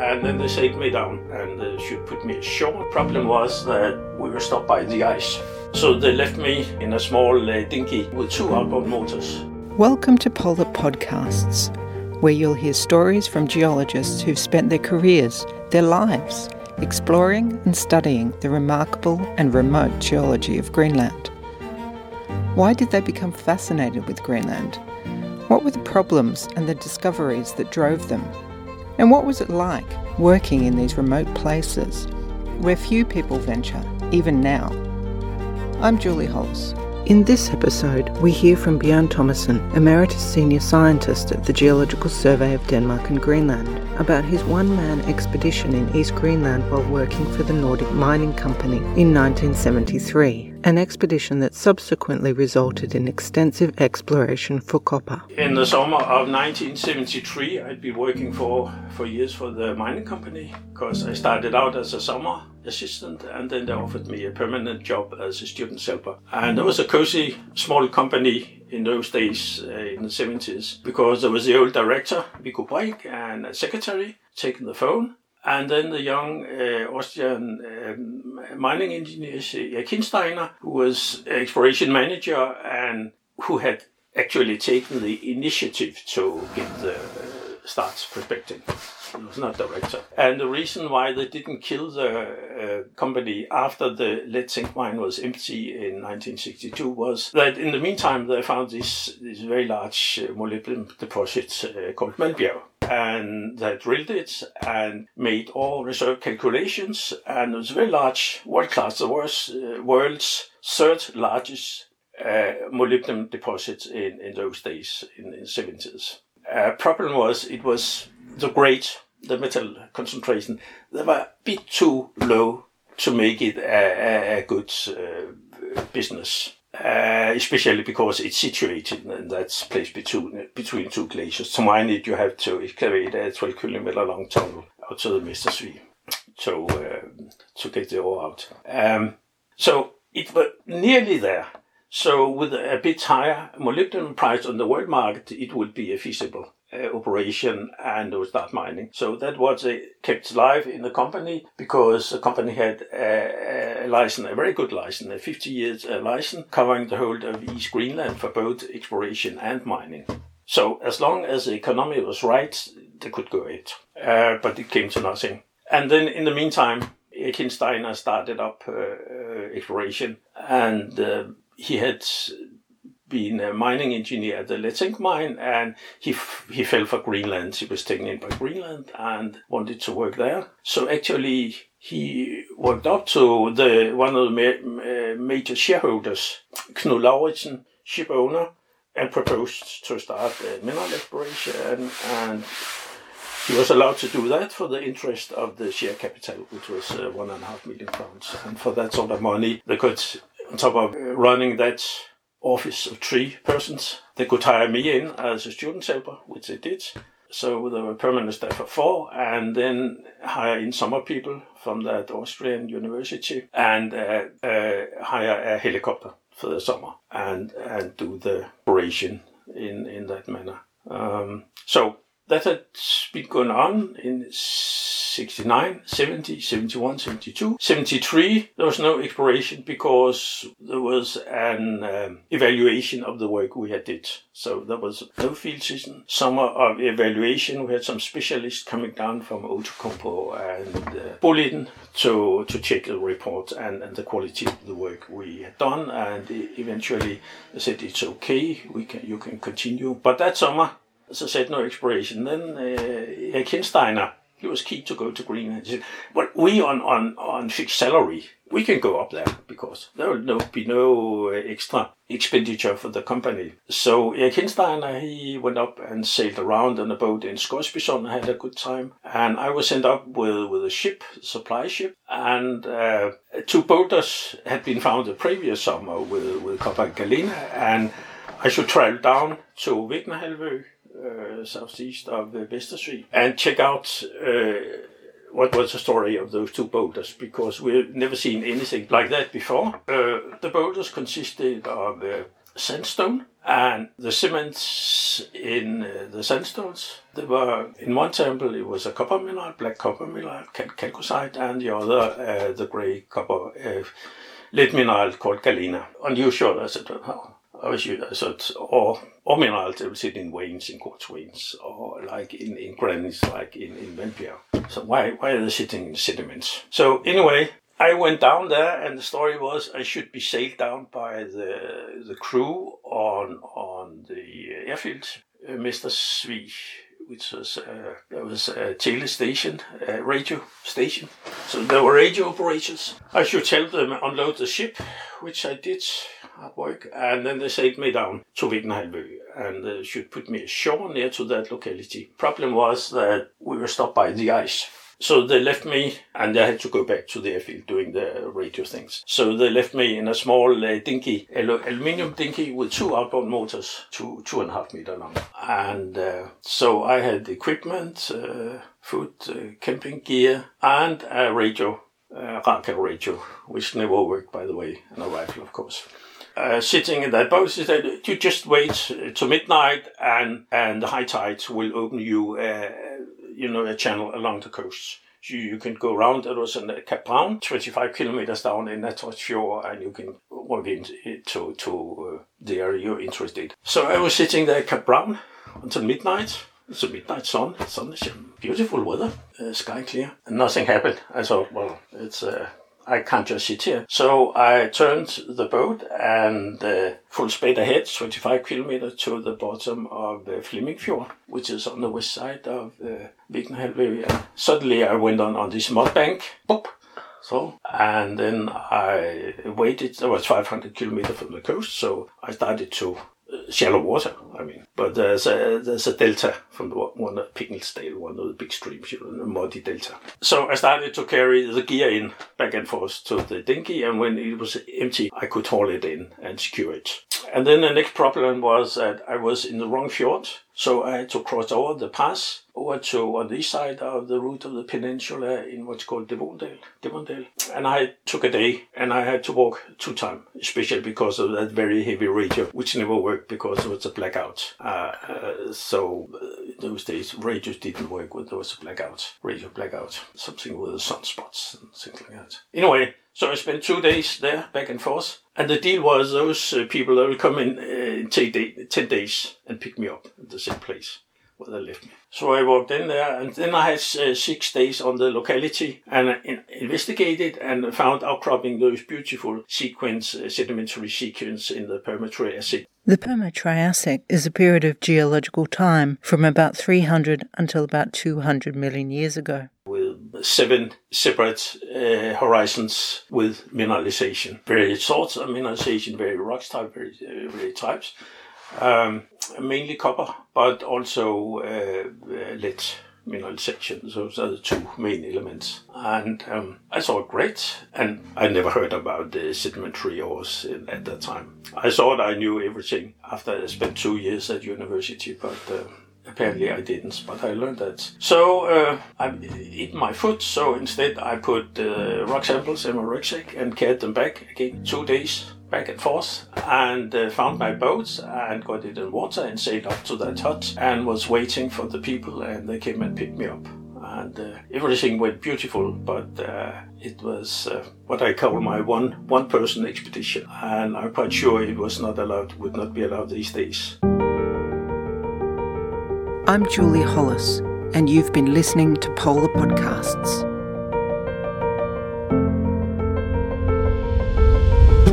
and then they sailed me down and they should put me ashore. Problem was that we were stopped by the ice. So they left me in a small uh, dinghy with two outboard motors. Welcome to Polar Podcasts, where you'll hear stories from geologists who've spent their careers, their lives, exploring and studying the remarkable and remote geology of Greenland. Why did they become fascinated with Greenland? What were the problems and the discoveries that drove them? And what was it like working in these remote places where few people venture, even now? I'm Julie Hollis. In this episode, we hear from Bjørn Thomassen, Emeritus Senior Scientist at the Geological Survey of Denmark and Greenland, about his one man expedition in East Greenland while working for the Nordic Mining Company in 1973 an expedition that subsequently resulted in extensive exploration for copper. In the summer of 1973, I'd been working for, for years for the mining company because I started out as a summer assistant and then they offered me a permanent job as a student helper. And it was a cozy small company in those days uh, in the 70s because there was the old director, Viggo Breik, and a secretary taking the phone and then the young uh, Austrian um, mining engineer, Erik Hinsteiner, who was exploration manager and who had actually taken the initiative to get the start prospecting. He was not director. And the reason why they didn't kill the uh, company after the lead zinc mine was empty in 1962 was that in the meantime they found this, this very large uh, molybdenum deposit uh, called Malmbjerg and they drilled it and made all reserve calculations. And it was very large, world class. The was uh, world's third largest uh, molybdenum deposit in, in those days, in the 70s. Uh, problem was it was the grade, the metal concentration, they were a bit too low to make it a, a, a good uh, business uh, especially because it's situated in that place between between two glaciers. To mine it, you have to excavate a 12 kilometer long tunnel out to the Mestersvig to uh, to get the ore out. Um, so it was nearly there. So with a bit higher molybdenum price on the world market, it would be a feasible uh, operation and would start mining. So that was uh, kept alive in the company because the company had a, a license, a very good license, a 50 years uh, license covering the whole of East Greenland for both exploration and mining. So as long as the economy was right, they could go it. Uh, but it came to nothing. And then in the meantime, Erik Hinsteiner started up uh, uh, exploration and uh, he had been a mining engineer at the lead zinc mine, and he f- he fell for Greenland. He was taken in by Greenland and wanted to work there. So actually, he worked up to the one of the ma- major shareholders, Knud Lauritzen, ship owner, and proposed to start mineral exploration and. He was allowed to do that for the interest of the share capital, which was uh, one and a half million pounds. And for that sort of money, they could, on top of running that office of three persons. They could hire me in as a student helper, which they did. So there were permanent staff of four, and then hire in summer people from that Austrian university, and uh, uh, hire a helicopter for the summer, and and do the operation in in that manner. Um, so that had been going on in 69, 70, 71, 72. 73, there was no exploration because there was an um, evaluation of the work we had did. So there was no field season. Summer of evaluation, we had some specialists coming down from Outokumpu and uh, to, to check the report and, and the quality of the work we had done. And eventually they said, it's okay, we can, you can continue. But that summer, as I said, no exploration. Then uh, Erik Hinsteiner, he was keen to go to Greenland. He said, but we on, on, on fixed salary, we can go up there because there will no, be no uh, extra expenditure for the company. So Erik Hinsteiner, he went up and sailed around on a boat in Scoresbysund and had a good time. And I was sent up with, with a ship, supply ship, and uh, two boulders had been found the previous summer with, with copper and I should travel down to Viknahalvø uh, southeast of the Mestersvig and check out uh, what was the story of those two boulders because we've never seen anything like that before. Uh, the boulders consisted of uh, sandstone And the cements in uh, the sandstones, they were in one sample it was a copper mineral, black copper mineral, cal- chalcocite, and the other uh, the grey copper uh, lead mineral called galena. Unusual, I said, how? I said, or or minerals they will sit in veins, in quartz veins, or like in, in granites, like in, in Vampire. So why why are they sitting in sediments? So anyway, I went down there, and the story was I should be sailed down by the the crew on on the airfield, uh, Mestersvig, which was uh, there was a tele station, a radio station. So there were radio operators. I should help them unload the ship, which I did at work, and then they sailed me down to Vikenhalvø and uh, should put me ashore near to that locality. Problem was that we were stopped by the ice. So they left me, and I had to go back to the airfield doing the radio things. So they left me in a small uh, dinghy, aluminium dinghy with two outboard motors, two two and a half meter long. And uh, so I had equipment, uh, food, uh, camping gear, and a radio, uh, Raka radio, which never worked, by the way, and a rifle, of course. Uh, sitting in that boat, said, "You just wait to midnight, and and the high tides will open you." Uh, you know, a channel along the coast. You, you can go around. It was in Cap Brown, 25 kilometers down in that fjord, and you can walk into to, to uh, the area you're interested. So I was sitting there at Cap Brown until midnight. It's a midnight sun. Sun is beautiful weather, uh, sky clear, and nothing happened. I thought, well, it's uh, I can't just sit here. So I turned the boat and uh, full speed ahead, 25 kilometers to the bottom of uh, Fjord, which is on the west side of uh, Vikenhalvø. Suddenly I went on, on this mud bank, boop, so, and then I waited, it was 500 kilometers from the coast, so I started to shallow water. I mean, but there's a there's a delta from the one of Picknelsdale, one of the big streams, you know, the muddy delta. So I started to carry the gear in back and forth to the dinghy, and when it was empty, I could haul it in and secure it. And then the next problem was that I was in the wrong fjord, so I had to cross over the pass over to on the east side of the route of the peninsula in what's called Devondale. Devondale. And I took a day and I had to walk two times, especially because of that very heavy radio, which never worked because it was a blackout. Uh, uh, so uh, those days, radios didn't work when there was a blackout, radio blackout, something with the sunspots and things like that. Anyway, so I spent two days there, back and forth. And the deal was those uh, people that would come in uh, 10, day, 10 days and pick me up at the same place where they left me. So I walked in there, and then I had uh, six days on the locality and in- investigated and found outcropping those beautiful sequence, uh, sedimentary sequence in the Permo-Triassic. The Permo-Triassic is a period of geological time from about 300 until about 200 million years ago seven separate uh, horizons with mineralization. Various sorts of mineralization, various rocks type, various, uh, various types. Um, mainly copper, but also uh, lead mineralization. So Those are the two main elements. And um, I thought great, and I never heard about the sedimentary ores at that time. I thought I knew everything after I spent two years at university, but uh, Apparently I didn't, but I learned that. So uh, I eat my food, so instead I put uh, rock samples in my rucksack and carried them back again. Two days back and forth and uh, found my boat and got it in water and sailed up to that hut and was waiting for the people and they came and picked me up. And uh, everything went beautiful but uh, it was uh, what i call my one one person expedition and i'm quite sure it was not allowed would not be allowed these days I'm Julie Hollis, and you've been listening to Polar Podcasts.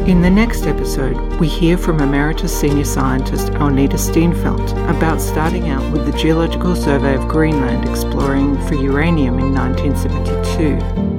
In the next episode, we hear from Emeritus Senior Scientist Agnete Steenfeldt about starting out with the Geological Survey of Greenland exploring for uranium in 1972